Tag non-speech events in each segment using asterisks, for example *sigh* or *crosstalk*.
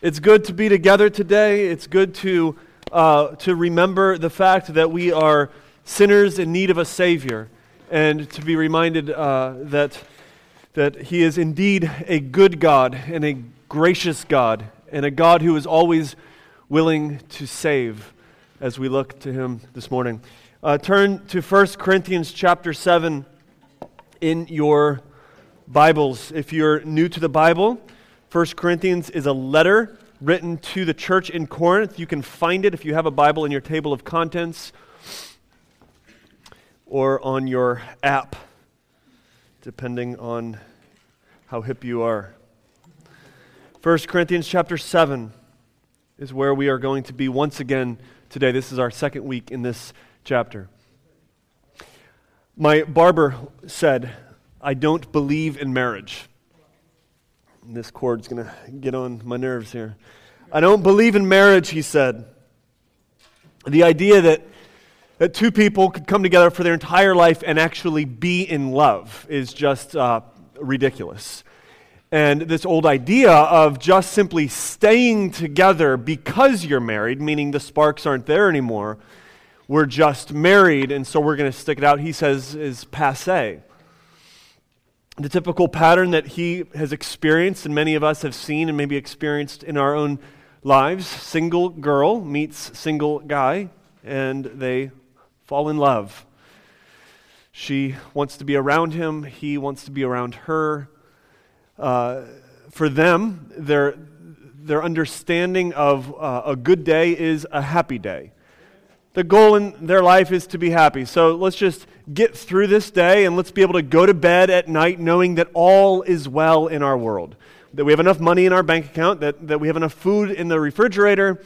It's good to be together today. It's good to, uh, to remember the fact that we are sinners in need of a Savior and to be reminded uh, that, that He is indeed a good God and a gracious God and a God who is always willing to save as we look to Him this morning. Uh, turn to 1 Corinthians chapter 7 in your Bibles. If you're new to the Bible, 1 Corinthians is a letter written to the church in Corinth. You can find it if you have a Bible in your table of contents or on your app, depending on how hip you are. 1 Corinthians chapter 7 is where we are going to be once again today. This is our second week in this chapter. My barber said, I don't believe in marriage. This cord's going to get on my nerves here. I don't believe in marriage, he said. The idea that, that two people could come together for their entire life and actually be in love is just uh, ridiculous. And this old idea of just simply staying together because you're married, meaning the sparks aren't there anymore, we're just married and so we're going to stick it out, he says is passe the typical pattern that he has experienced and many of us have seen and maybe experienced in our own lives. Single girl meets single guy and they fall in love. She wants to be around him. He wants to be around her. Uh, for them their, their understanding of uh, a good day is a happy day the goal in their life is to be happy. So let's just get through this day and let's be able to go to bed at night knowing that all is well in our world. That we have enough money in our bank account, that, that we have enough food in the refrigerator,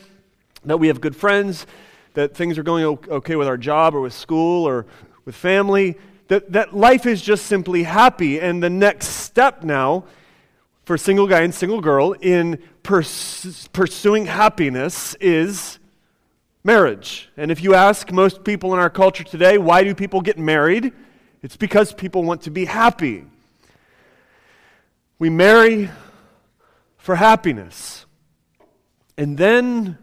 that we have good friends, that things are going okay with our job or with school or with family, that, that life is just simply happy. And the next step now for single guy and single girl in pers- pursuing happiness is marriage. And if you ask most people in our culture today, why do people get married? It's because people want to be happy. We marry for happiness. And then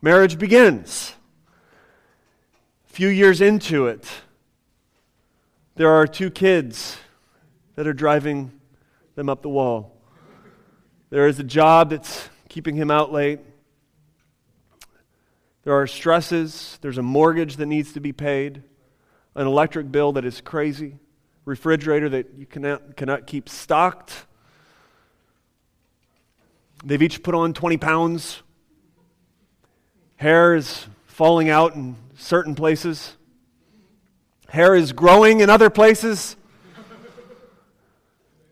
marriage begins. A few years into it, there are two kids that are driving them up the wall. There is a job that's keeping him out late. There are stresses. There's a mortgage that needs to be paid, an electric bill that is crazy, refrigerator that you cannot, cannot keep stocked. They've each put on 20 pounds. Hair is falling out in certain places. Hair is growing in other places.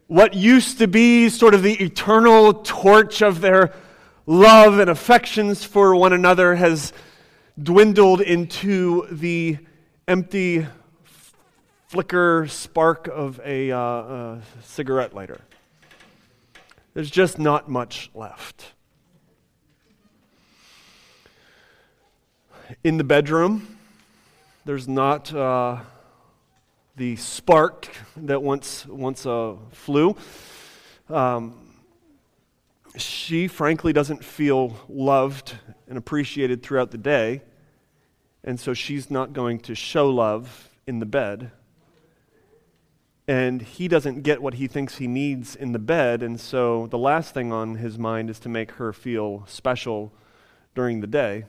What used to be sort of the eternal torch of their love and affections for one another has dwindled into the empty flicker spark of a uh, uh, cigarette lighter. There's just not much left. In the bedroom, there's not uh, the spark that once, once uh, flew. Um, she frankly doesn't feel loved and appreciated throughout the day, and so she's not going to show love in the bed. And he doesn't get what he thinks he needs in the bed, and so the last thing on his mind is to make her feel special during the day.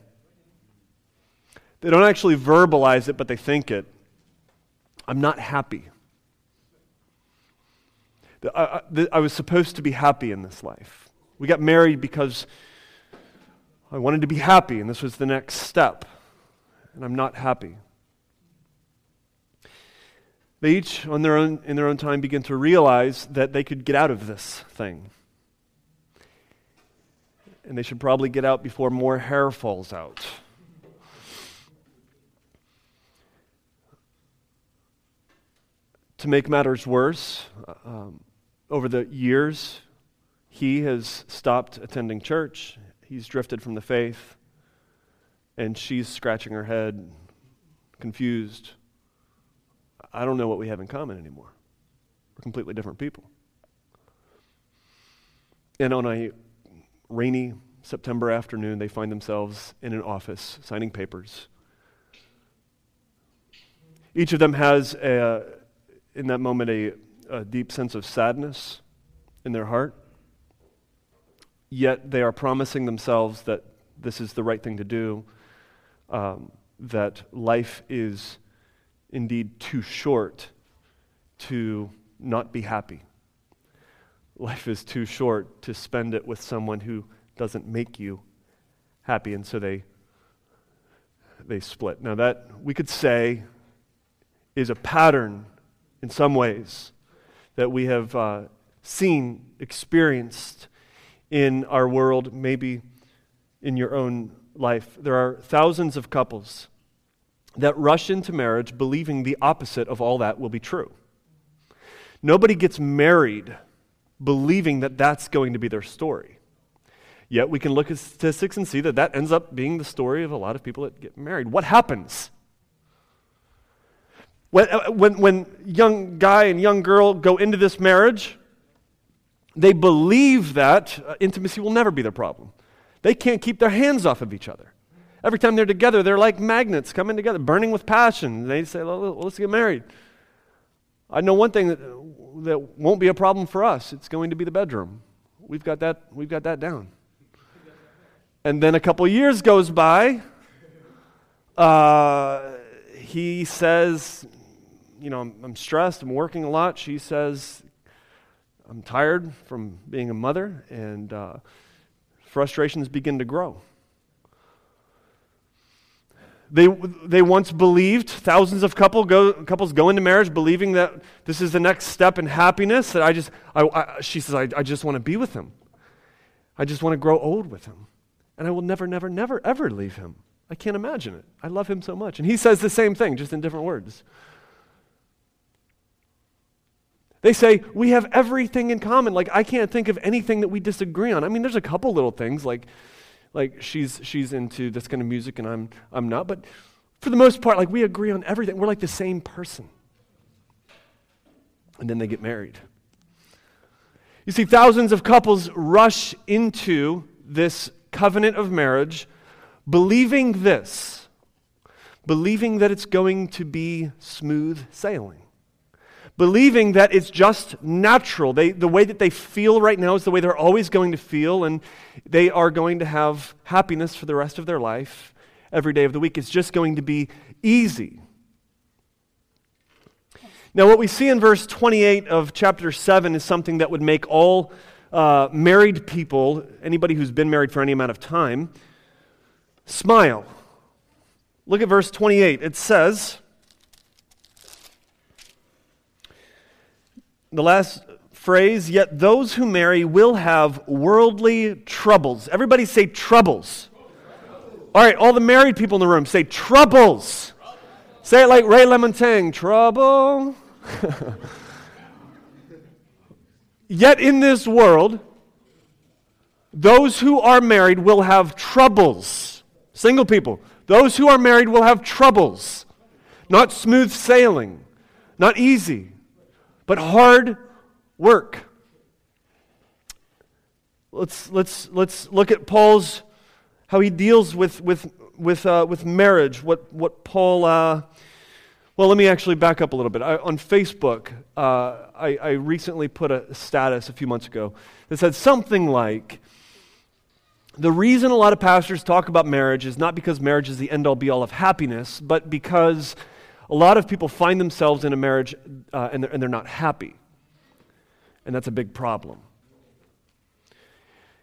They don't actually verbalize it, but they think it. I'm not happy. I, I, I was supposed to be happy in this life. We got married because I wanted to be happy, and this was the next step, and I'm not happy. They each, on their own, in their own time, begin to realize that they could get out of this thing. And they should probably get out before more hair falls out. To make matters worse, um, over the years, he has stopped attending church, he's drifted from the faith, and she's scratching her head, confused. I don't know what we have in common anymore. We're completely different people. And on a rainy September afternoon, they find themselves in an office signing papers. Each of them has, a, in that moment, a, a deep sense of sadness in their heart. Yet they are promising themselves that this is the right thing to do, um, that life is indeed too short to not be happy. Life is too short to spend it with someone who doesn't make you happy, and so they they split. Now that we could say is a pattern in some ways that we have uh, seen, experienced in our world, maybe in your own life. There are thousands of couples that rush into marriage believing the opposite of all that will be true. Nobody gets married believing that that's going to be their story. Yet we can look at statistics and see that that ends up being the story of a lot of people that get married. What happens? When, uh, when, when young guy and young girl go into this marriage, they believe that uh, intimacy will never be their problem. They can't keep their hands off of each other. Every time they're together, they're like magnets coming together, burning with passion. They say, well, let's get married. I know one thing that, that won't be a problem for us. It's going to be the bedroom. We've got that, we've got that down. And then a couple years goes by. Uh, he says, you know, I'm, I'm stressed, I'm working a lot. She says, I'm tired from being a mother, and uh, frustrations begin to grow. They, they once believed, thousands of couple go, couples go into marriage believing that this is the next step in happiness. That I just, I, I, she says, I, I just want to be with him. I just want to grow old with him. And I will never, never, never, ever leave him. I can't imagine it. I love him so much. And he says the same thing, just in different words. They say, we have everything in common. Like, I can't think of anything that we disagree on. I mean, there's a couple little things, like, like she's, she's into this kind of music and I'm, I'm not. But for the most part, like, we agree on everything. We're like the same person. And then they get married. You see, thousands of couples rush into this covenant of marriage believing this, believing that it's going to be smooth sailing believing that it's just natural. They, the way that they feel right now is the way they're always going to feel, and they are going to have happiness for the rest of their life every day of the week. It's just going to be easy. Now, what we see in verse 28 of chapter 7 is something that would make all uh, married people, anybody who's been married for any amount of time, smile. Look at verse 28. It says, the last phrase, yet those who marry will have worldly troubles. Everybody say troubles. All right, all the married people in the room say troubles. Say it like Ray LaMontagne, trouble. *laughs* Yet in this world, those who are married will have troubles. Single people, those who are married will have troubles. Not smooth sailing, not easy but hard work. Let's, let's, let's look at Paul's, how he deals with, with, with, uh, with marriage, what, what Paul, uh, well, let me actually back up a little bit. I, on Facebook, uh, I, I recently put a status a few months ago that said something like, the reason a lot of pastors talk about marriage is not because marriage is the end all be all of happiness, but because a lot of people find themselves in a marriage uh, and, they're, and they're not happy. And that's a big problem.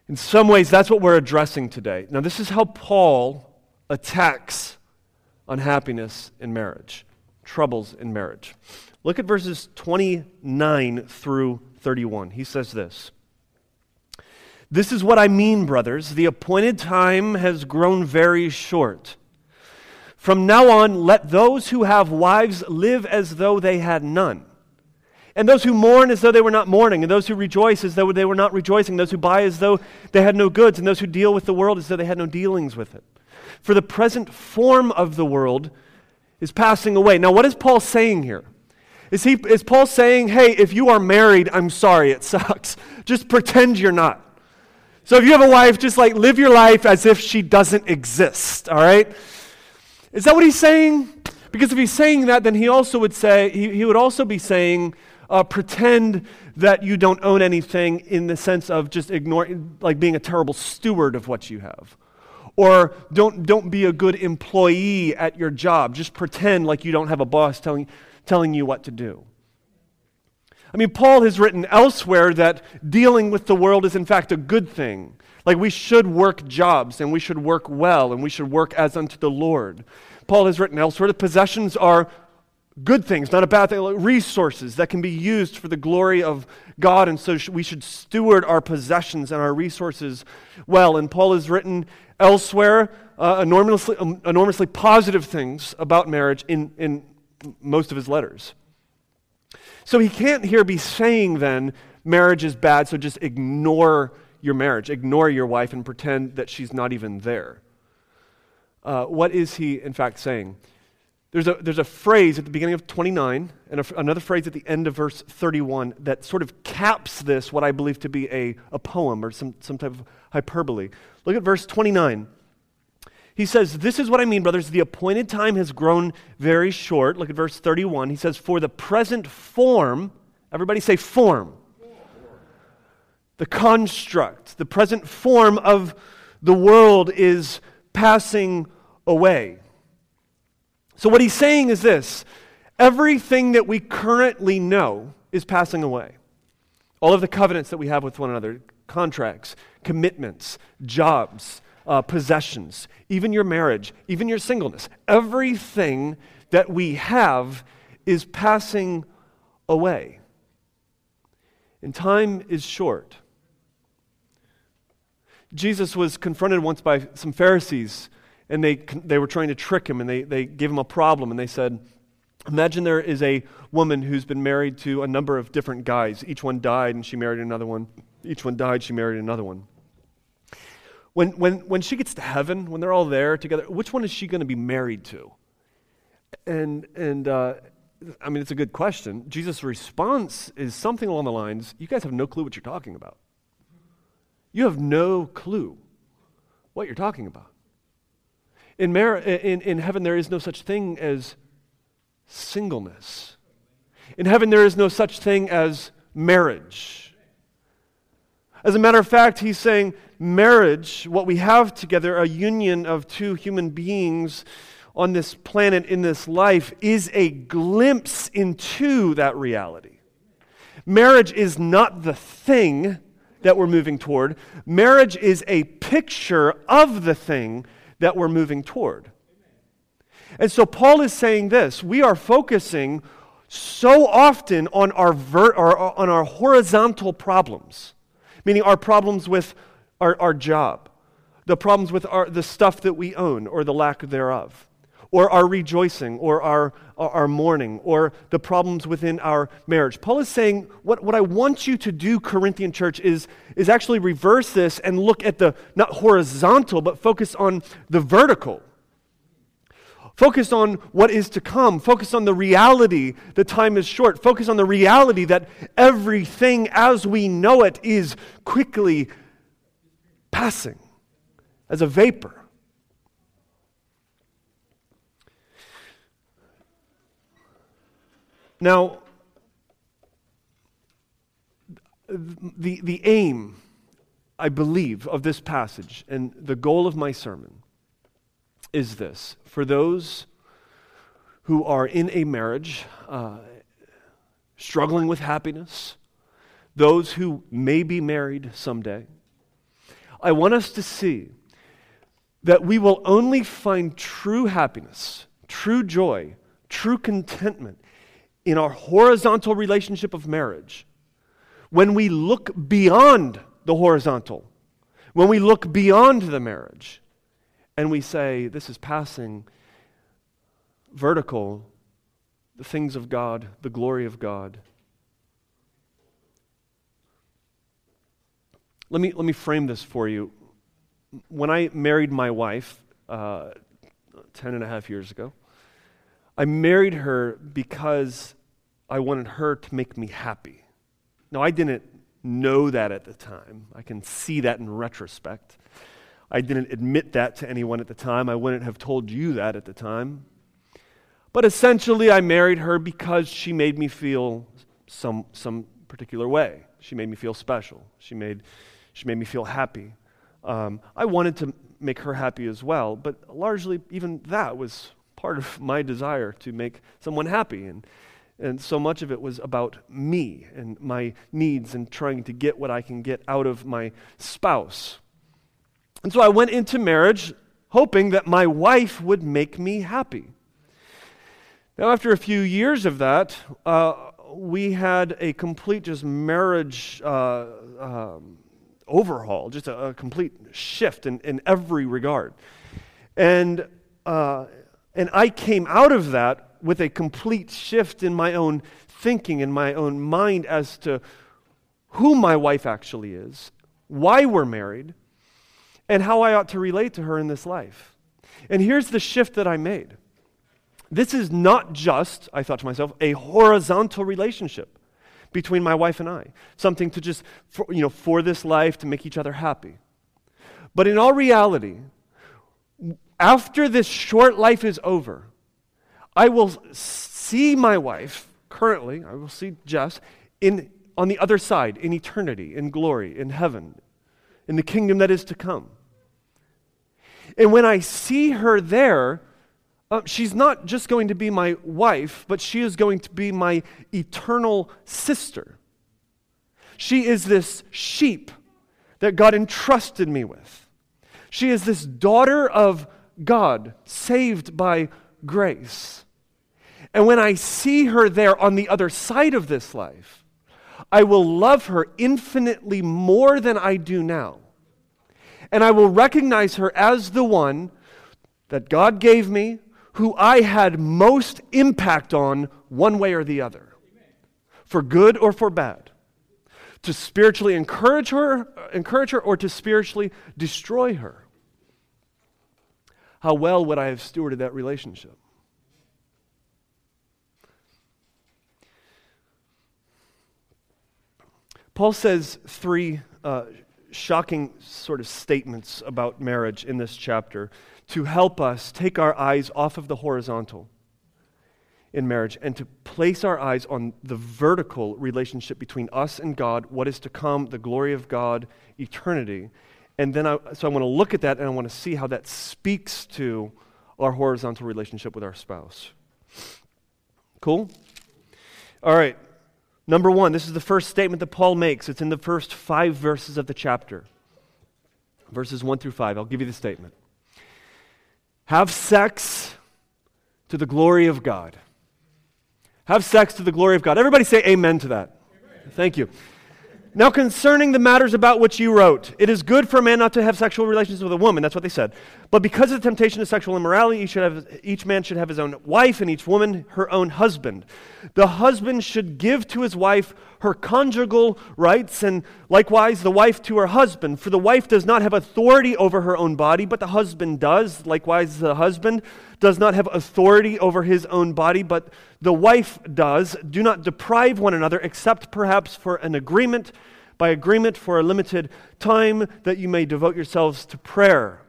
In some ways, that's what we're addressing today. Now, this is how Paul attacks unhappiness in marriage, troubles in marriage. Look at verses 29 through 31. He says this This is what I mean, brothers. The appointed time has grown very short. From now on, let those who have wives live as though they had none. And those who mourn as though they were not mourning, and those who rejoice as though they were not rejoicing, those who buy as though they had no goods, and those who deal with the world as though they had no dealings with it. For the present form of the world is passing away. Now, what is Paul saying here? Is, he, is Paul saying, hey, if you are married, I'm sorry, it sucks. *laughs* Just pretend you're not. So if you have a wife, just like live your life as if she doesn't exist, all right? Is that what he's saying? Because if he's saying that, then he also would say, he, he would also be saying, uh, pretend that you don't own anything in the sense of just ignoring, like being a terrible steward of what you have. Or don't, don't be a good employee at your job. Just pretend like you don't have a boss telling, telling you what to do. I mean, Paul has written elsewhere that dealing with the world is, in fact, a good thing. Like we should work jobs and we should work well and we should work as unto the Lord. Paul has written elsewhere that possessions are good things, not a bad thing, like resources that can be used for the glory of God. And so we should steward our possessions and our resources well. And Paul has written elsewhere uh, enormously, um, enormously positive things about marriage in, in most of his letters. So he can't here be saying then marriage is bad, so just ignore your marriage, ignore your wife, and pretend that she's not even there. Uh, what is he, in fact, saying? There's a, there's a phrase at the beginning of 29 and a, another phrase at the end of verse 31 that sort of caps this, what I believe to be a, a poem or some, some type of hyperbole. Look at verse 29. He says, This is what I mean, brothers. The appointed time has grown very short. Look at verse 31. He says, For the present form, everybody say form. The construct, the present form of the world is passing away. So, what he's saying is this everything that we currently know is passing away. All of the covenants that we have with one another, contracts, commitments, jobs, uh, possessions, even your marriage, even your singleness, everything that we have is passing away. And time is short. Jesus was confronted once by some Pharisees, and they, they were trying to trick him, and they, they gave him a problem, and they said, Imagine there is a woman who's been married to a number of different guys. Each one died, and she married another one. Each one died, she married another one. When, when, when she gets to heaven, when they're all there together, which one is she going to be married to? And, and uh, I mean, it's a good question. Jesus' response is something along the lines You guys have no clue what you're talking about. You have no clue what you're talking about. In, in, in heaven, there is no such thing as singleness. In heaven, there is no such thing as marriage. As a matter of fact, he's saying marriage, what we have together, a union of two human beings on this planet in this life, is a glimpse into that reality. Marriage is not the thing that we're moving toward, marriage is a picture of the thing that we're moving toward. And so Paul is saying this. We are focusing so often on our, ver- on our horizontal problems, meaning our problems with our, our job, the problems with our, the stuff that we own or the lack thereof, or our rejoicing or our, our mourning, or the problems within our marriage. Paul is saying, what, what I want you to do, Corinthian church, is, is actually reverse this and look at the not horizontal, but focus on the vertical. Focus on what is to come. Focus on the reality that time is short. Focus on the reality that everything as we know it is quickly passing as a vapor. Now, the, the aim, I believe, of this passage and the goal of my sermon is this. For those who are in a marriage, uh, struggling with happiness, those who may be married someday, I want us to see that we will only find true happiness, true joy, true contentment in our horizontal relationship of marriage when we look beyond the horizontal, when we look beyond the marriage, and we say, This is passing vertical, the things of God, the glory of God. Let me, let me frame this for you. When I married my wife uh, 10 and a half years ago, I married her because I wanted her to make me happy. Now, I didn't know that at the time. I can see that in retrospect. I didn't admit that to anyone at the time. I wouldn't have told you that at the time. But essentially, I married her because she made me feel some, some particular way. She made me feel special. She made, she made me feel happy. Um, I wanted to make her happy as well, but largely, even that was part of my desire to make someone happy. And, and so much of it was about me and my needs and trying to get what I can get out of my spouse. And so I went into marriage hoping that my wife would make me happy. Now, after a few years of that, uh, we had a complete just marriage uh, um, overhaul, just a, a, complete shift in, in every regard. And, uh, and I came out of that with a complete shift in my own thinking, in my own mind as to who my wife actually is, why we're married, and how I ought to relate to her in this life. And here's the shift that I made. This is not just, I thought to myself, a horizontal relationship between my wife and I, something to just, for, you know, for this life to make each other happy. But in all reality, after this short life is over, I will see my wife currently, I will see Jess in, on the other side, in eternity, in glory, in heaven, in the kingdom that is to come. And when I see her there, uh, she's not just going to be my wife, but she is going to be my eternal sister. She is this sheep that God entrusted me with. She is this daughter of God, saved by grace. And when I see her there on the other side of this life, I will love her infinitely more than I do now and I will recognize her as the one that God gave me, who I had most impact on one way or the other, for good or for bad. To spiritually encourage her, encourage her or to spiritually destroy her. How well would I have stewarded that relationship? Paul says three uh, shocking sort of statements about marriage in this chapter to help us take our eyes off of the horizontal in marriage and to place our eyes on the vertical relationship between us and God, what is to come, the glory of God, eternity. And then I, so I want to look at that and I want to see how that speaks to our horizontal relationship with our spouse. Cool? All right. Number one, this is the first statement that Paul makes. It's in the first five verses of the chapter, verses one through five. I'll give you the statement. Have sex to the glory of God. Have sex to the glory of God. Everybody say amen to that. Amen. Thank you. Now, concerning the matters about which you wrote, it is good for a man not to have sexual relations with a woman. That's what they said. But because of the temptation of sexual immorality, each, have, each man should have his own wife, and each woman her own husband. The husband should give to his wife her conjugal rights, and likewise the wife to her husband. For the wife does not have authority over her own body, but the husband does. Likewise, the husband does not have authority over his own body, but the wife does. Do not deprive one another, except perhaps for an agreement, by agreement for a limited time, that you may devote yourselves to prayer.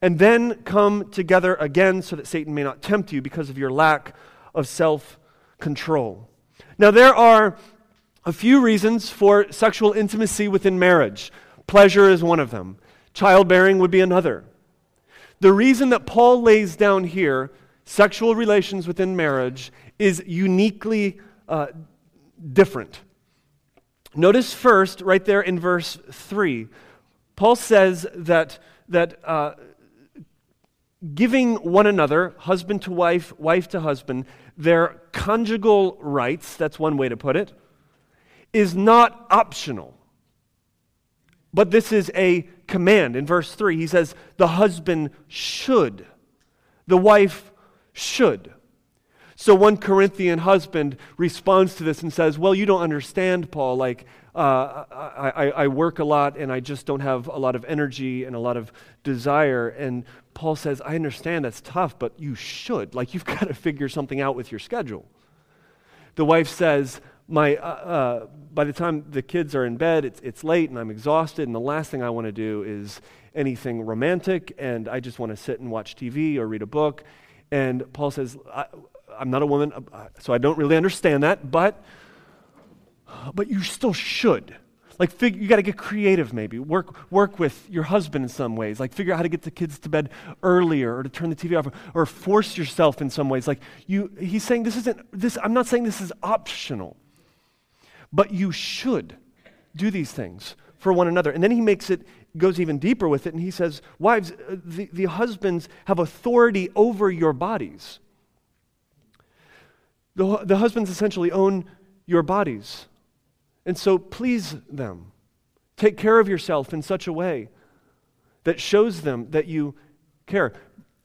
And then come together again so that Satan may not tempt you because of your lack of self control. Now, there are a few reasons for sexual intimacy within marriage. Pleasure is one of them, childbearing would be another. The reason that Paul lays down here sexual relations within marriage is uniquely uh, different. Notice first, right there in verse 3, Paul says that, that uh, giving one another, husband to wife, wife to husband, their conjugal rights, that's one way to put it, is not optional. But this is a command. In verse 3, he says, the husband should, the wife should. So one Corinthian husband responds to this and says, Well, you don't understand, Paul. Like, uh, I, I, work a lot and I just don't have a lot of energy and a lot of desire. And Paul says, I understand that's tough, but you should. Like, you've *laughs* got to figure something out with your schedule. The wife says, my, uh, uh, by the time the kids are in bed, it's, it's late and I'm exhausted, and the last thing I want to do is anything romantic, and I just want to sit and watch TV or read a book. And Paul says, I, am not a woman, uh, so I don't really understand that, but, but you still should. Like, fig- you got to get creative, maybe. Work, work with your husband in some ways. Like, figure out how to get the kids to bed earlier or to turn the TV off or, or force yourself in some ways. Like, you, he's saying this isn't, this, I'm not saying this is optional. But you should do these things for one another. And then he makes it, goes even deeper with it, and he says, Wives, uh, the, the husbands have authority over your bodies. The, the husbands essentially own your bodies. And so please them. Take care of yourself in such a way that shows them that you care.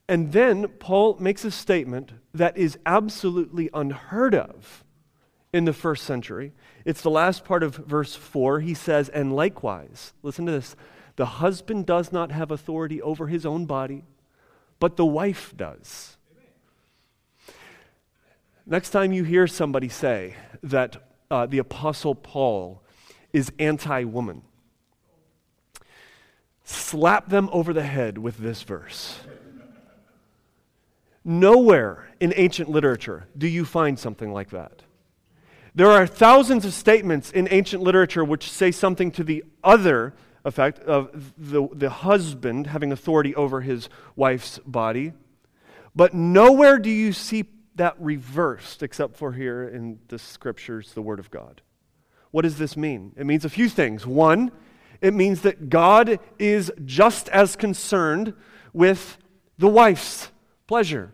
And then Paul makes a statement that is absolutely unheard of in the first century. It's the last part of verse 4. He says, And likewise, listen to this the husband does not have authority over his own body, but the wife does. Next time you hear somebody say that uh, the Apostle Paul is anti woman, slap them over the head with this verse. Nowhere in ancient literature do you find something like that. There are thousands of statements in ancient literature which say something to the other effect of the, the husband having authority over his wife's body. But nowhere do you see that reversed except for here in the scriptures, the Word of God. What does this mean? It means a few things. One, it means that God is just as concerned with the wife's pleasure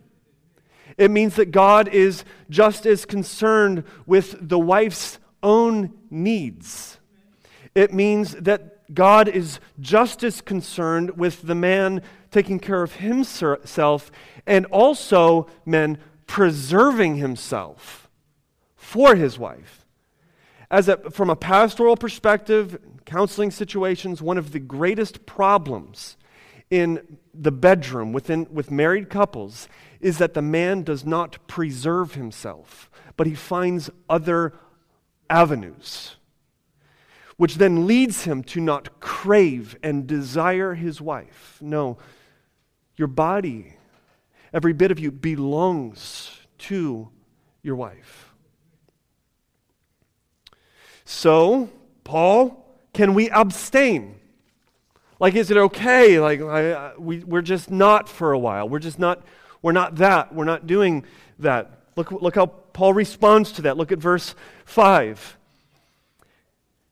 it means that God is just as concerned with the wife's own needs. It means that God is just as concerned with the man taking care of himself and also, men, preserving himself for his wife. As a, from a pastoral perspective, counseling situations, one of the greatest problems in the bedroom within, with married couples is that the man does not preserve himself, but he finds other avenues, which then leads him to not crave and desire his wife. No, your body, every bit of you, belongs to your wife. So, Paul, can we abstain? Like, is it okay? Like, I, we, we're just not for a while. We're just not we're not that. We're not doing that. Look, look how Paul responds to that. Look at verse 5.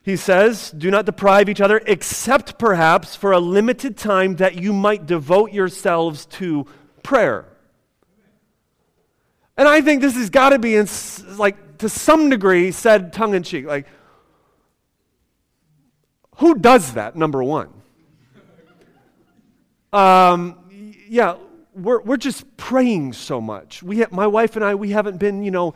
He says, Do not deprive each other, except perhaps for a limited time that you might devote yourselves to prayer. And I think this has got to be, in, like, to some degree, said tongue in cheek. Like, who does that, number one? Um, yeah, we're, we're just praying so much. We ha- my wife and I, we haven't been, you know,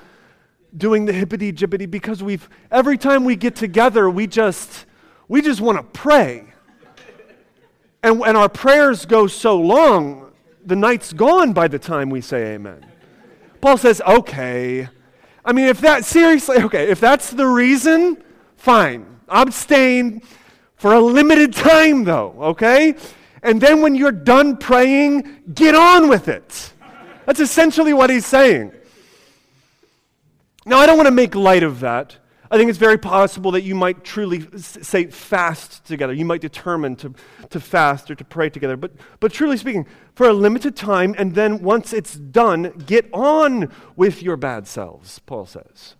doing the hippity jibbity because we've, every time we get together, we just, we just want to pray. And, and our prayers go so long, the night's gone by the time we say amen. Paul says, okay. I mean, if that, seriously, okay, if that's the reason, fine. Abstain for a limited time, though, okay? And then when you're done praying, get on with it. That's essentially what he's saying. Now, I don't want to make light of that. I think it's very possible that you might truly say fast together. You might determine to, to fast or to pray together. But, but truly speaking, for a limited time, and then once it's done, get on with your bad selves, Paul says.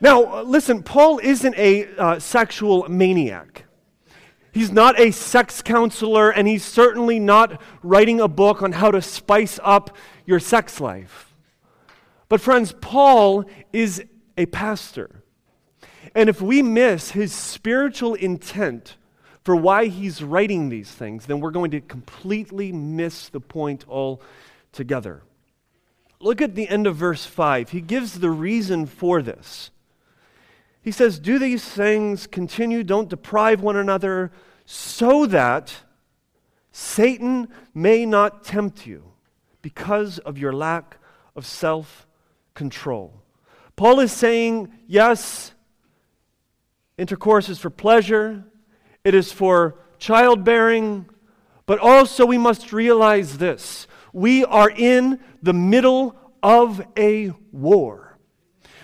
Now, listen, Paul isn't a uh, sexual maniac. He's not a sex counselor, and he's certainly not writing a book on how to spice up your sex life. But, friends, Paul is a pastor. And if we miss his spiritual intent for why he's writing these things, then we're going to completely miss the point altogether. Look at the end of verse 5. He gives the reason for this. He says, Do these things continue, don't deprive one another, so that Satan may not tempt you because of your lack of self control. Paul is saying, yes, intercourse is for pleasure, it is for childbearing, but also we must realize this we are in the middle of a war.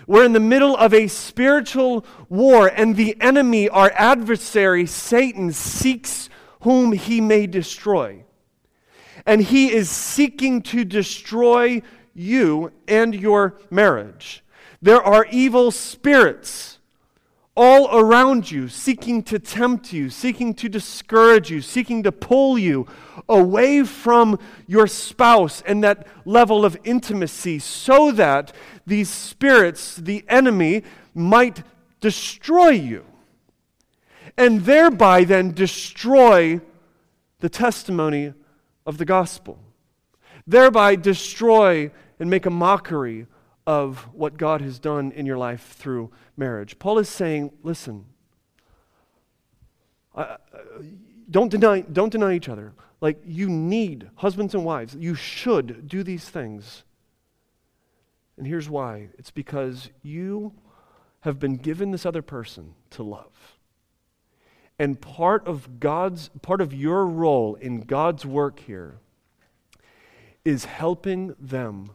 We're in the middle of a spiritual war, and the enemy, our adversary, Satan, seeks whom he may destroy. And he is seeking to destroy you and your marriage. There are evil spirits all around you, seeking to tempt you, seeking to discourage you, seeking to pull you away from your spouse and that level of intimacy, so that these spirits, the enemy, might destroy you. And thereby then destroy the testimony of the gospel. Thereby destroy and make a mockery of what God has done in your life through marriage. Paul is saying, listen, don't, deny, don't deny each other. Like, you need, husbands and wives, you should do these things. And here's why it's because you have been given this other person to love. And part of God's, part of your role in God's work here is helping them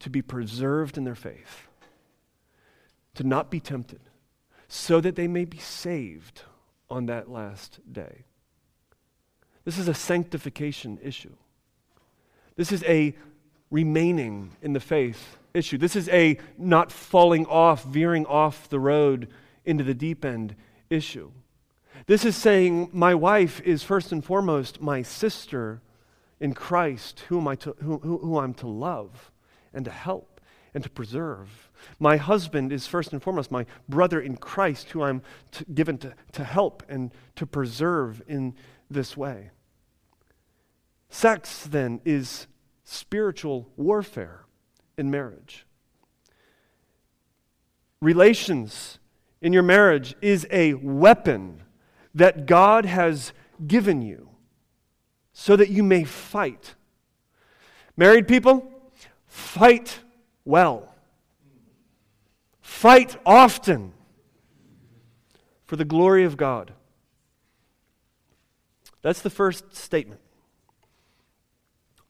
to be preserved in their faith, to not be tempted, so that they may be saved on that last day. This is a sanctification issue. This is a remaining in the faith issue. This is a not falling off, veering off the road into the deep end issue. This is saying, My wife is first and foremost my sister in Christ, whom, I to, who, who, I'm to love and to help and to preserve. My husband is first and foremost my brother in Christ, who I'm to, given to, to help and to preserve in this way. Sex, then, is spiritual warfare in marriage. Relations in your marriage is a weapon that God has given you so that you may fight. Married people, Fight well. Fight often for the glory of God. That's the first statement.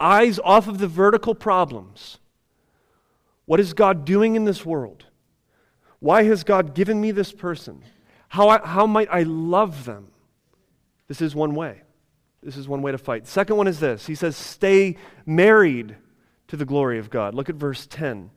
Eyes off of the vertical problems. What is God doing in this world? Why has God given me this person? How, I, how might I love them? This is one way. This is one way to fight. second one is this He says, stay married to the glory of God. Look at verse 10.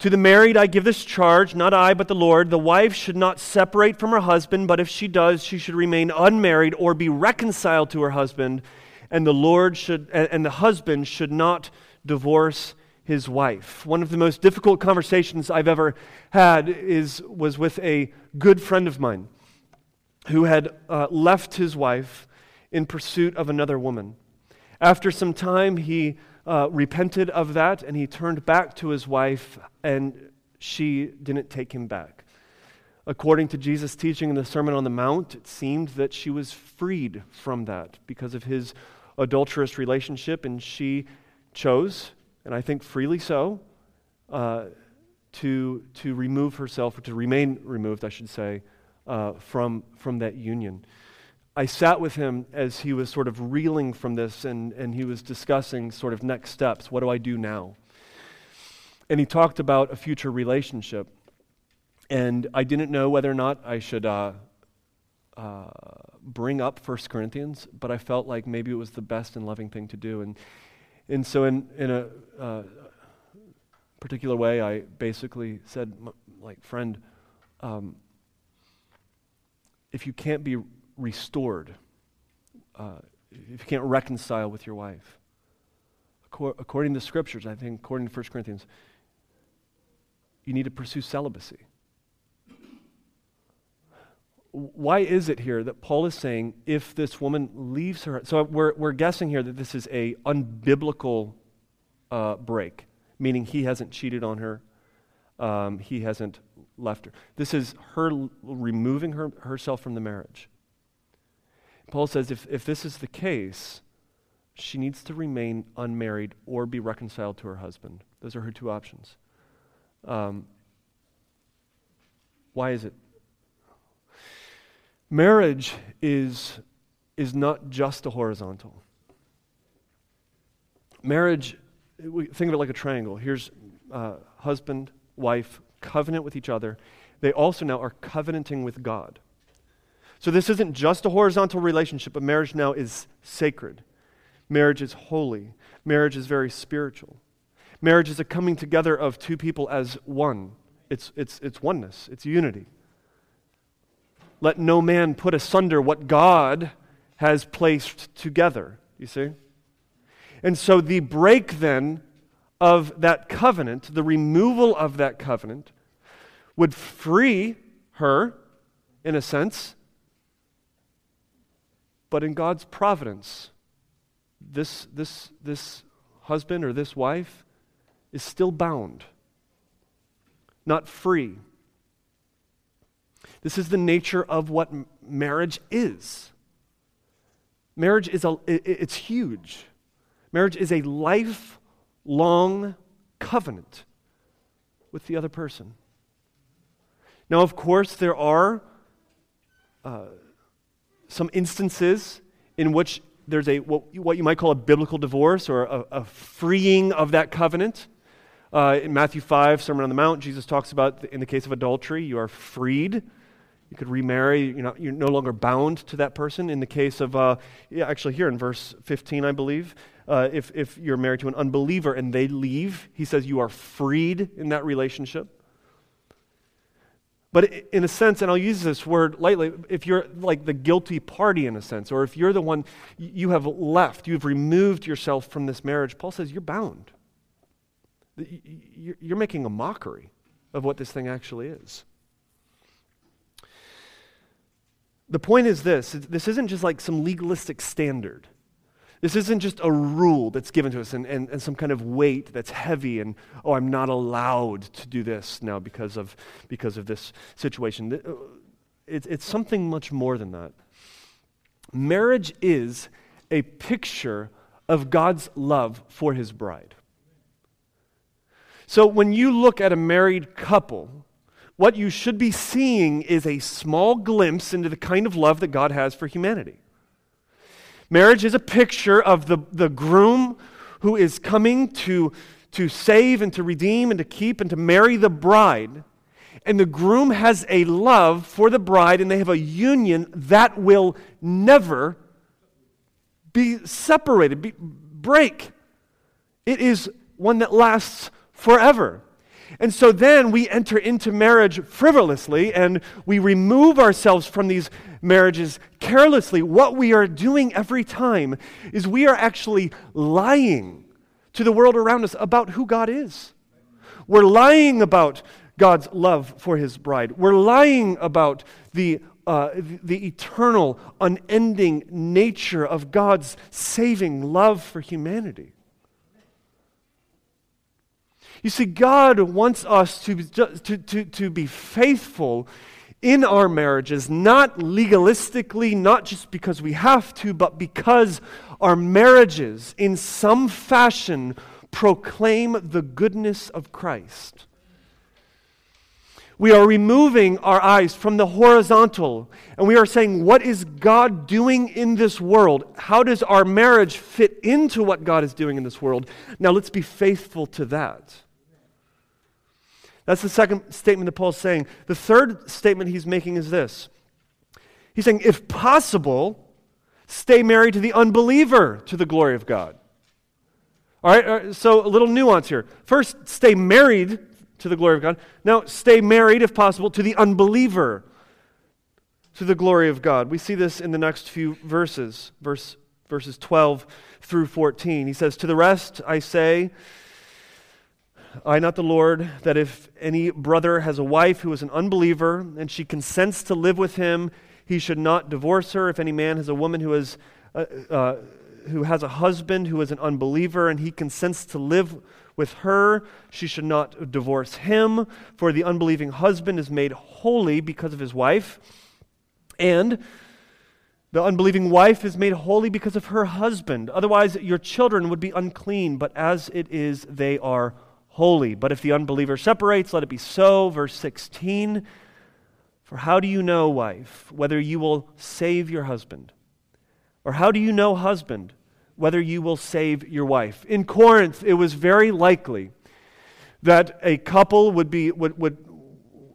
To the married, I give this charge, not I, but the Lord. The wife should not separate from her husband, but if she does, she should remain unmarried or be reconciled to her husband, and the Lord should, and the husband should not divorce his wife. One of the most difficult conversations I've ever had is, was with a good friend of mine who had uh, left his wife in pursuit of another woman. After some time, he uh, repented of that and he turned back to his wife, and she didn't take him back. According to Jesus' teaching in the Sermon on the Mount, it seemed that she was freed from that because of his adulterous relationship, and she chose, and I think freely so, uh, to, to remove herself, or to remain removed, I should say, uh, from, from that union. I sat with him as he was sort of reeling from this and, and he was discussing sort of next steps. What do I do now? And he talked about a future relationship. And I didn't know whether or not I should uh, uh, bring up 1 Corinthians, but I felt like maybe it was the best and loving thing to do. And, and so, in, in a uh, particular way, I basically said, like, friend, um, if you can't be restored, uh, if you can't reconcile with your wife. According to the scriptures, I think, according to 1 Corinthians, you need to pursue celibacy. Why is it here that Paul is saying if this woman leaves her? So we're, we're guessing here that this is a unbiblical uh, break, meaning he hasn't cheated on her, um, he hasn't left her. This is her removing her, herself from the marriage. Paul says if, if this is the case, she needs to remain unmarried or be reconciled to her husband. Those are her two options. Um, why is it? Marriage is, is not just a horizontal. Marriage, we think of it like a triangle. Here's uh, husband, wife, covenant with each other. They also now are covenanting with God. So this isn't just a horizontal relationship, but marriage now is sacred. Marriage is holy. Marriage is very spiritual. Marriage is a coming together of two people as one. It's, it's, it's oneness, it's unity. Let no man put asunder what God has placed together. You see? And so the break then of that covenant, the removal of that covenant, would free her, in a sense, but in God's providence, this, this, this husband or this wife is still bound, not free. This is the nature of what marriage is. Marriage is a, it's huge. Marriage is a lifelong covenant with the other person. Now, of course, there are uh, some instances in which there's a what, what you might call a biblical divorce or a, a freeing of that covenant. Uh, in Matthew 5, Sermon on the Mount, Jesus talks about in the case of adultery, you are freed. You could remarry. You're, not, you're no longer bound to that person. In the case of, uh, yeah, actually, here in verse 15, I believe, uh, if, if you're married to an unbeliever and they leave, he says you are freed in that relationship. But in a sense, and I'll use this word lightly, if you're like the guilty party in a sense, or if you're the one, you have left, you've removed yourself from this marriage, Paul says you're bound. You're making a mockery of what this thing actually is. The point is this this isn't just like some legalistic standard. This isn't just a rule that's given to us and, and, and some kind of weight that's heavy and, oh, I'm not allowed to do this now because of, because of this situation. Uh, it's, it's something much more than that. Marriage is a picture of God's love for his bride. So when you look at a married couple, what you should be seeing is a small glimpse into the kind of love that God has for humanity. Marriage is a picture of the, the groom who is coming to, to save and to redeem and to keep and to marry the bride. And the groom has a love for the bride, and they have a union that will never be separated, be, break. It is one that lasts forever. And so then we enter into marriage frivolously and we remove ourselves from these marriages carelessly. What we are doing every time is we are actually lying to the world around us about who God is. We're lying about God's love for his bride. We're lying about the, uh, the eternal, unending nature of God's saving love for humanity. You see, God wants us to, to, to, to be faithful in our marriages, not legalistically, not just because we have to, but because our marriages, in some fashion, proclaim the goodness of Christ. We are removing our eyes from the horizontal and we are saying, What is God doing in this world? How does our marriage fit into what God is doing in this world? Now let's be faithful to that. That's the second statement that Paul's saying. The third statement he's making is this He's saying, if possible, stay married to the unbeliever to the glory of God. All right, so a little nuance here. First, stay married to the glory of God. Now, stay married, if possible, to the unbeliever to the glory of God. We see this in the next few verses, verse, verses 12 through 14. He says, To the rest I say, I, not the Lord, that if any brother has a wife who is an unbeliever and she consents to live with him, he should not divorce her. If any man has a woman who is uh, uh, who has a husband who is an unbeliever and he consents to live with her, she should not divorce him. For the unbelieving husband is made holy because of his wife, and the unbelieving wife is made holy because of her husband. Otherwise, your children would be unclean, but as it is, they are holy. But if the unbeliever separates, let it be so. Verse 16 For how do you know, wife, whether you will save your husband? Or how do you know, husband, whether you will save your wife? In Corinth, it was very likely that a couple would be, would, would,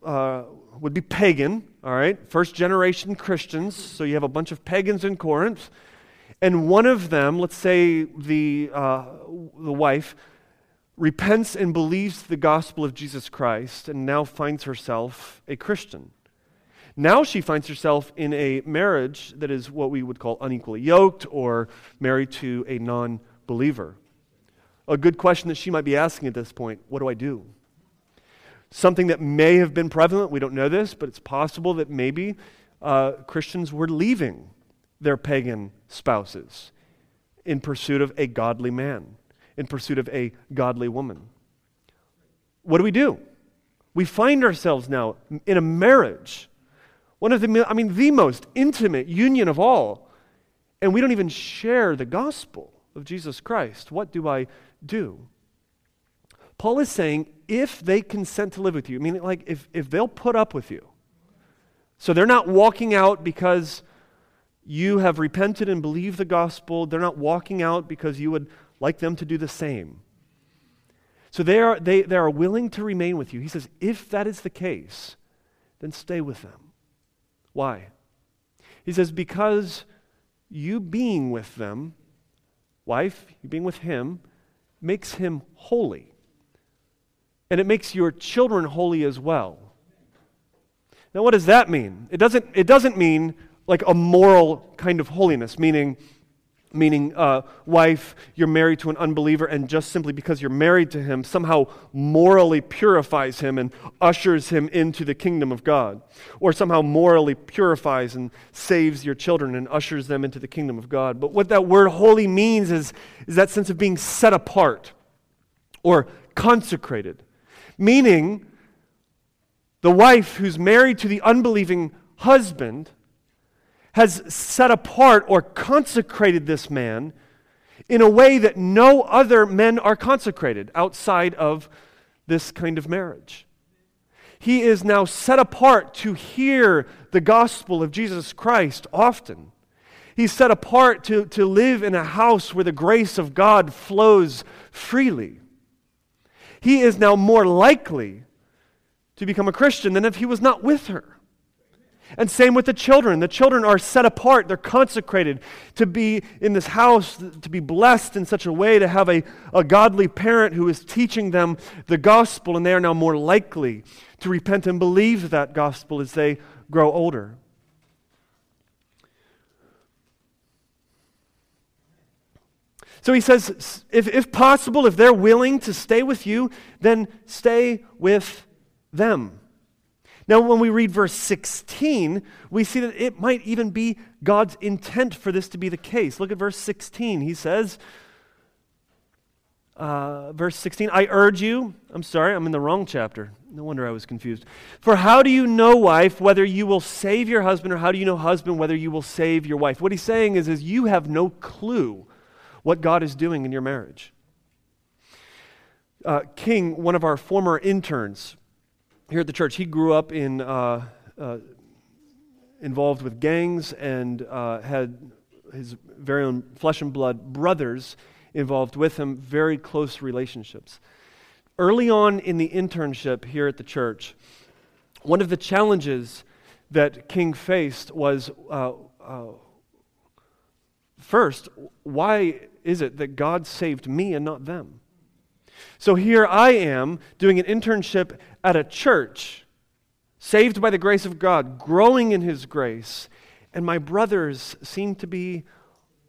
uh, would be pagan, all right? First generation Christians. So you have a bunch of pagans in Corinth. And one of them, let's say the, uh, the wife, repents and believes the gospel of Jesus Christ and now finds herself a Christian. Now she finds herself in a marriage that is what we would call unequally yoked or married to a non believer. A good question that she might be asking at this point what do I do? Something that may have been prevalent, we don't know this, but it's possible that maybe uh, Christians were leaving their pagan spouses in pursuit of a godly man in pursuit of a godly woman. What do we do? We find ourselves now in a marriage, one of the, I mean, the most intimate union of all, and we don't even share the gospel of Jesus Christ. What do I do? Paul is saying if they consent to live with you, I mean, like if, if they'll put up with you, so they're not walking out because you have repented and believed the gospel, they're not walking out because you would like them to do the same. So they are, they, they are willing to remain with you. He says, if that is the case, then stay with them. Why? He says, because you being with them, wife, you being with him, makes him holy. And it makes your children holy as well. Now, what does that mean? It doesn't, it doesn't mean like a moral kind of holiness, meaning meaning uh, wife, you're married to an unbeliever, and just simply because you're married to him, somehow morally purifies him and ushers him into the kingdom of God. Or somehow morally purifies and saves your children and ushers them into the kingdom of God. But what that word holy means is, is that sense of being set apart or consecrated. Meaning, the wife who's married to the unbelieving husband has set apart or consecrated this man in a way that no other men are consecrated outside of this kind of marriage. He is now set apart to hear the gospel of Jesus Christ often. He's set apart to, to live in a house where the grace of God flows freely. He is now more likely to become a Christian than if he was not with her. And same with the children. The children are set apart, they're consecrated to be in this house, to be blessed in such a way to have a, a godly parent who is teaching them the gospel, and they are now more likely to repent and believe that gospel as they grow older. So he says, if, if possible, if they're willing to stay with you, then stay with them. Now, when we read verse 16, we see that it might even be God's intent for this to be the case. Look at verse 16. He says, uh, verse 16, I urge you, I'm sorry, I'm in the wrong chapter. No wonder I was confused. For how do you know, wife, whether you will save your husband, or how do you know, husband, whether you will save your wife? What he's saying is, is you have no clue what God is doing in your marriage. Uh, King, one of our former interns, here at the church, he grew up in, uh, uh, involved with gangs and uh, had his very own flesh and blood brothers involved with him, very close relationships. Early on in the internship here at the church, one of the challenges that King faced was uh, uh, first, why is it that God saved me and not them? So here I am doing an internship at a church, saved by the grace of God, growing in His grace, and my brothers seem to be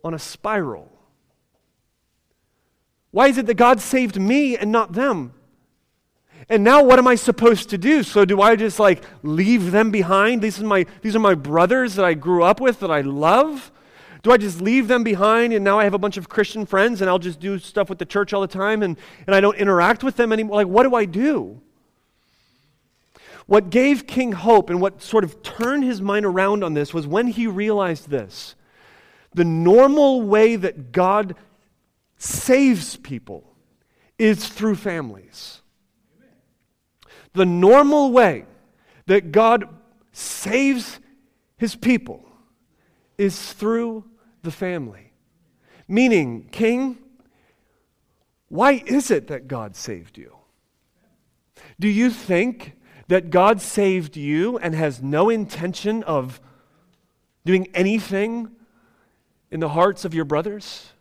on a spiral. Why is it that God saved me and not them? And now what am I supposed to do? So do I just like leave them behind? These are my these are my brothers that I grew up with that I love? Do I just leave them behind and now I have a bunch of Christian friends and I'll just do stuff with the church all the time and, and I don't interact with them anymore? Like, what do I do? What gave King hope and what sort of turned his mind around on this was when he realized this. The normal way that God saves people is through families. the normal way that God saves his people is through the family. Meaning, King, why is it that God saved you? Do you think that God saved you and has no intention of doing anything in the hearts of your brothers?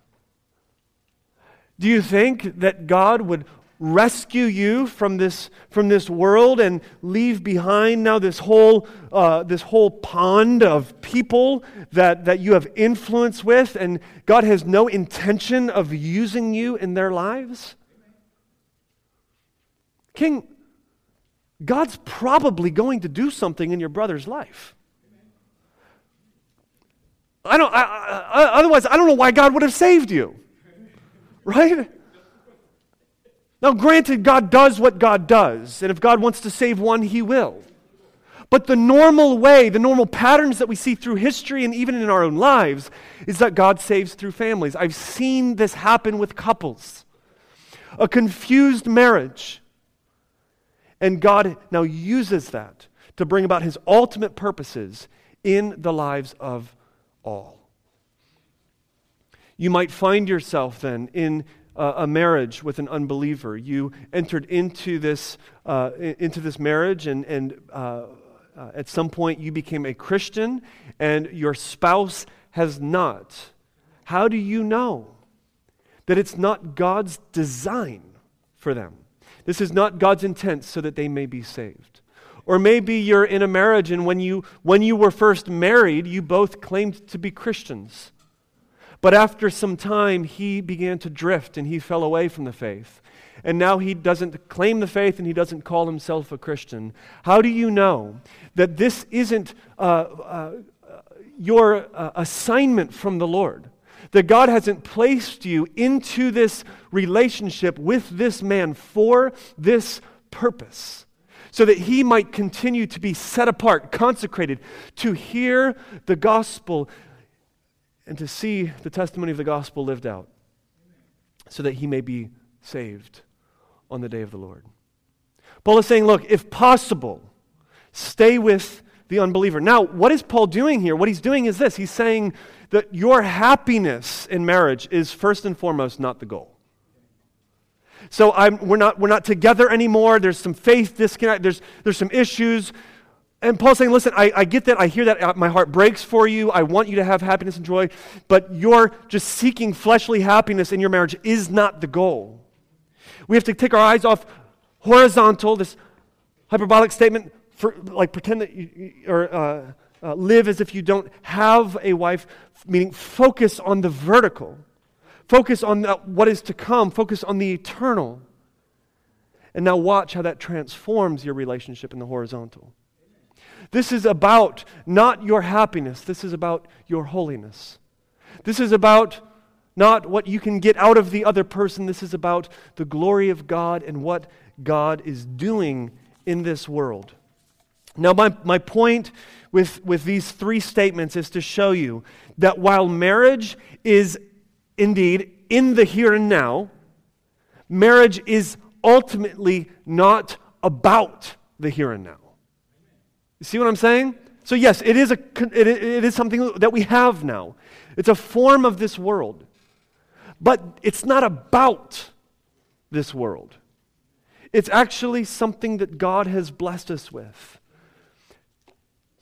Do you think that God would rescue you from this, from this world and leave behind now this whole, uh, this whole pond of people that, that you have influence with, and God has no intention of using you in their lives? King, God's probably going to do something in your brother's life. I don't, I, I, otherwise, I don't know why God would have saved you. Right? Now, granted, God does what God does, and if God wants to save one, He will. But the normal way, the normal patterns that we see through history and even in our own lives, is that God saves through families. I've seen this happen with couples. A confused marriage. And God now uses that to bring about His ultimate purposes in the lives of all. You might find yourself then in a marriage with an unbeliever. You entered into this, uh, into this marriage, and, and uh, uh, at some point you became a Christian, and your spouse has not. How do you know that it's not God's design for them? This is not God's intent so that they may be saved. Or maybe you're in a marriage, and when you, when you were first married, you both claimed to be Christians. But after some time, he began to drift and he fell away from the faith. And now he doesn't claim the faith and he doesn't call himself a Christian. How do you know that this isn't uh, uh, your uh, assignment from the Lord? That God hasn't placed you into this relationship with this man for this purpose so that he might continue to be set apart, consecrated, to hear the gospel and to see the testimony of the gospel lived out so that he may be saved on the day of the Lord. Paul is saying, look, if possible, stay with the unbeliever. Now, what is Paul doing here? What he's doing is this he's saying that your happiness in marriage is first and foremost not the goal. So I'm, we're, not, we're not together anymore. There's some faith disconnect. There's, there's some issues. And Paul's saying, listen, I, I get that. I hear that. Uh, my heart breaks for you. I want you to have happiness and joy. But you're just seeking fleshly happiness in your marriage is not the goal. We have to take our eyes off horizontal, this hyperbolic statement, for, like pretend that you, or uh, uh, live as if you don't have a wife, meaning focus on the vertical. Focus on the, what is to come. Focus on the eternal. And now watch how that transforms your relationship in the horizontal. This is about not your happiness, this is about your holiness. This is about not what you can get out of the other person, this is about the glory of God and what God is doing in this world. Now, my, my point with, with these three statements is to show you that while marriage is indeed in the here and now, marriage is ultimately not about the here and now. You see what I'm saying? So, yes, it is, a, it, it is something that we have now. It's a form of this world. But it's not about this world. It's actually something that God has blessed us with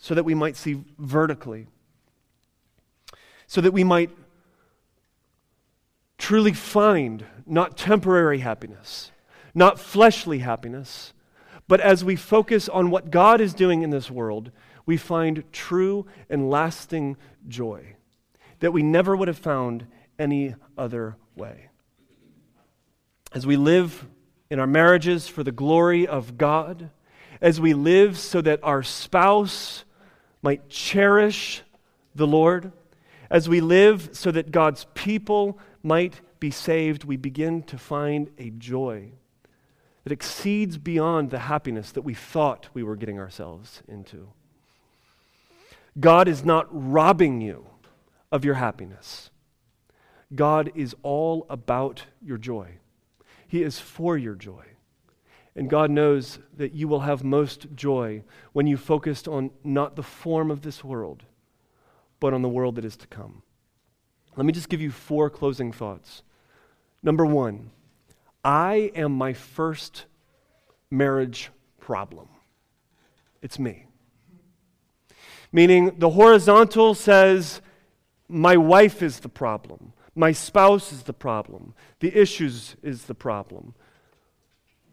so that we might see vertically, so that we might truly find not temporary happiness, not fleshly happiness, but as we focus on what God is doing in this world, we find true and lasting joy that we never would have found any other way. As we live in our marriages for the glory of God, as we live so that our spouse might cherish the Lord, as we live so that God's people might be saved, we begin to find a joy that exceeds beyond the happiness that we thought we were getting ourselves into. God is not robbing you of your happiness. God is all about your joy. He is for your joy. And God knows that you will have most joy when you focused on not the form of this world, but on the world that is to come. Let me just give you four closing thoughts. Number one, I am my first marriage problem. It's me. Meaning, the horizontal says, my wife is the problem, my spouse is the problem, the issues is the problem.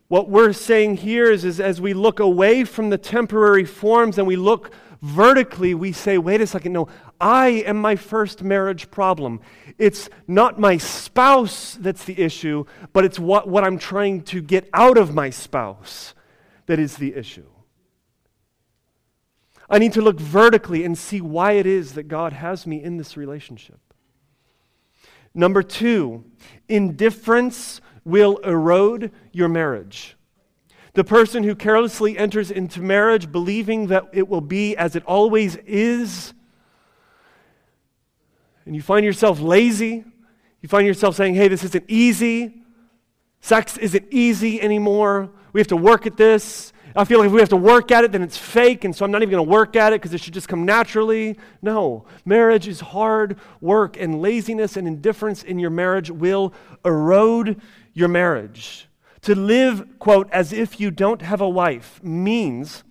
What we're saying here is, is as we look away from the temporary forms and we look vertically, we say, wait a second, no, I am my first marriage problem. It's not my spouse that's the issue, but it's what, what I'm trying to get out of my spouse that is the issue. I need to look vertically and see why it is that God has me in this relationship. Number two, indifference will erode your marriage. The person who carelessly enters into marriage believing that it will be as it always is, and you find yourself lazy, you find yourself saying, hey, this isn't easy, sex isn't easy anymore, we have to work at this. I feel like if we have to work at it, then it's fake, and so I'm not even going to work at it because it should just come naturally. No, marriage is hard work, and laziness and indifference in your marriage will erode your marriage. To live, quote, as if you don't have a wife means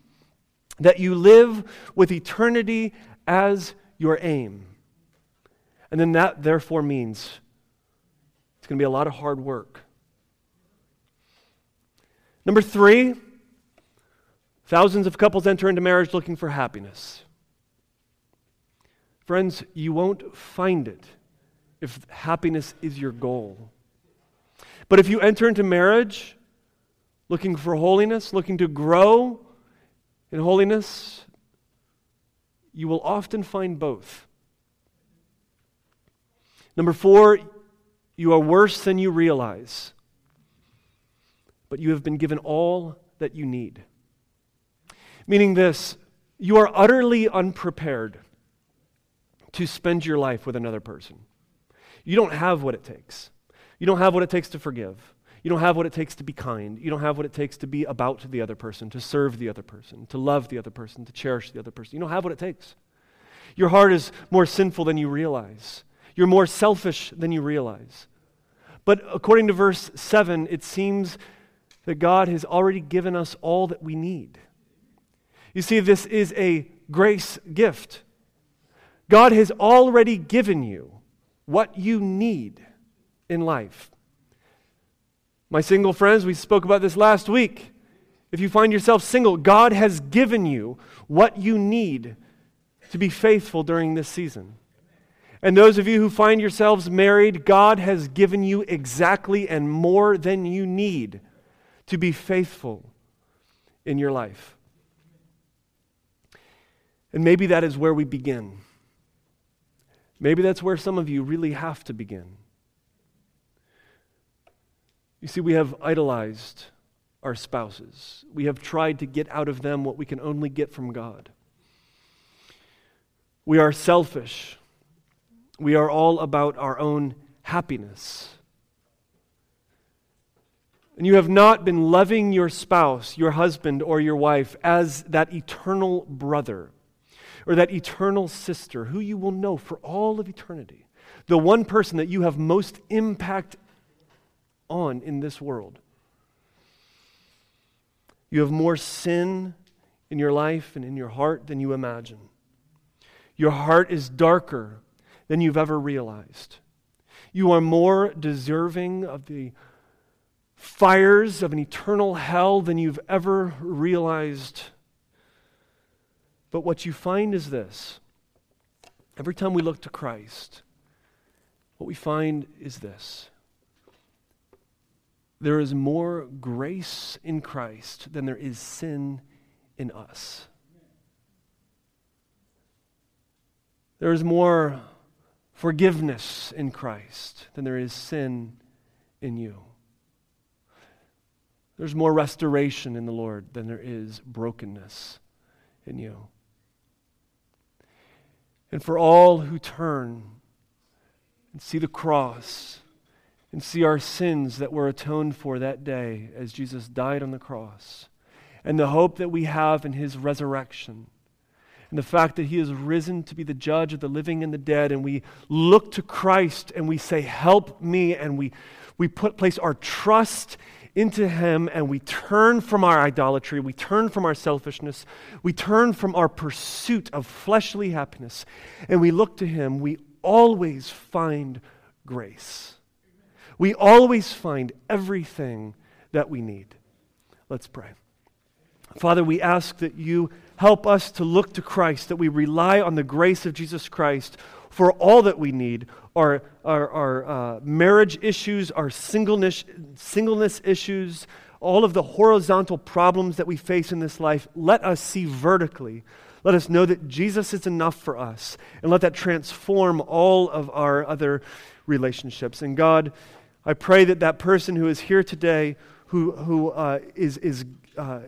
that you live with eternity as your aim. And then that, therefore, means it's going to be a lot of hard work. Number three, thousands of couples enter into marriage looking for happiness. Friends, you won't find it if happiness is your goal. But if you enter into marriage looking for holiness, looking to grow in holiness, you will often find both. Number four, you are worse than you realize, but you have been given all that you need. Meaning this, you are utterly unprepared to spend your life with another person. You don't have what it takes. You don't have what it takes to forgive. You don't have what it takes to be kind. You don't have what it takes to be about the other person, to serve the other person, to love the other person, to cherish the other person. You don't have what it takes. Your heart is more sinful than you realize. You're more selfish than you realize. But according to verse 7, it seems that God has already given us all that we need. You see, this is a grace gift. God has already given you what you need in life. My single friends, we spoke about this last week. If you find yourself single, God has given you what you need to be faithful during this season. And those of you who find yourselves married, God has given you exactly and more than you need to be faithful in your life. And maybe that is where we begin. Maybe that's where some of you really have to begin. You see, we have idolized our spouses. We have tried to get out of them what we can only get from God. We are selfish. We are all about our own happiness. And you have not been loving your spouse, your husband, or your wife as that eternal brother or that eternal sister who you will know for all of eternity. The one person that you have most impact on in this world. You have more sin in your life and in your heart than you imagine. Your heart is darker than you've ever realized. You are more deserving of the fires of an eternal hell than you've ever realized. But what you find is this every time we look to Christ, what we find is this there is more grace in Christ than there is sin in us. There is more forgiveness in Christ than there is sin in you. There's more restoration in the Lord than there is brokenness in you. And for all who turn and see the cross and see our sins that were atoned for that day as Jesus died on the cross, and the hope that we have in his resurrection, and the fact that he is risen to be the judge of the living and the dead, and we look to Christ and we say, Help me, and we, we put, place our trust into him and we turn from our idolatry, we turn from our selfishness, we turn from our pursuit of fleshly happiness, and we look to him, we always find grace. We always find everything that we need. Let's pray. Father, we ask that you help us to look to Christ, that we rely on the grace of Jesus Christ for all that we need our, our, our uh, marriage issues, our singleness, singleness issues, all of the horizontal problems that we face in this life. Let us see vertically. Let us know that Jesus is enough for us, and let that transform all of our other relationships. And God, I pray that that person who is here today, who, who uh, is, is uh,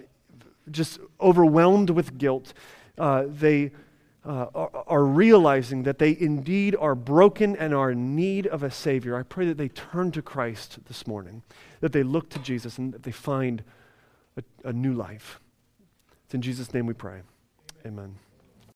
just overwhelmed with guilt, uh, they uh, are, are realizing that they indeed are broken and are in need of a Savior. I pray that they turn to Christ this morning, that they look to Jesus, and that they find a, a new life. It's in Jesus' name we pray. Amen.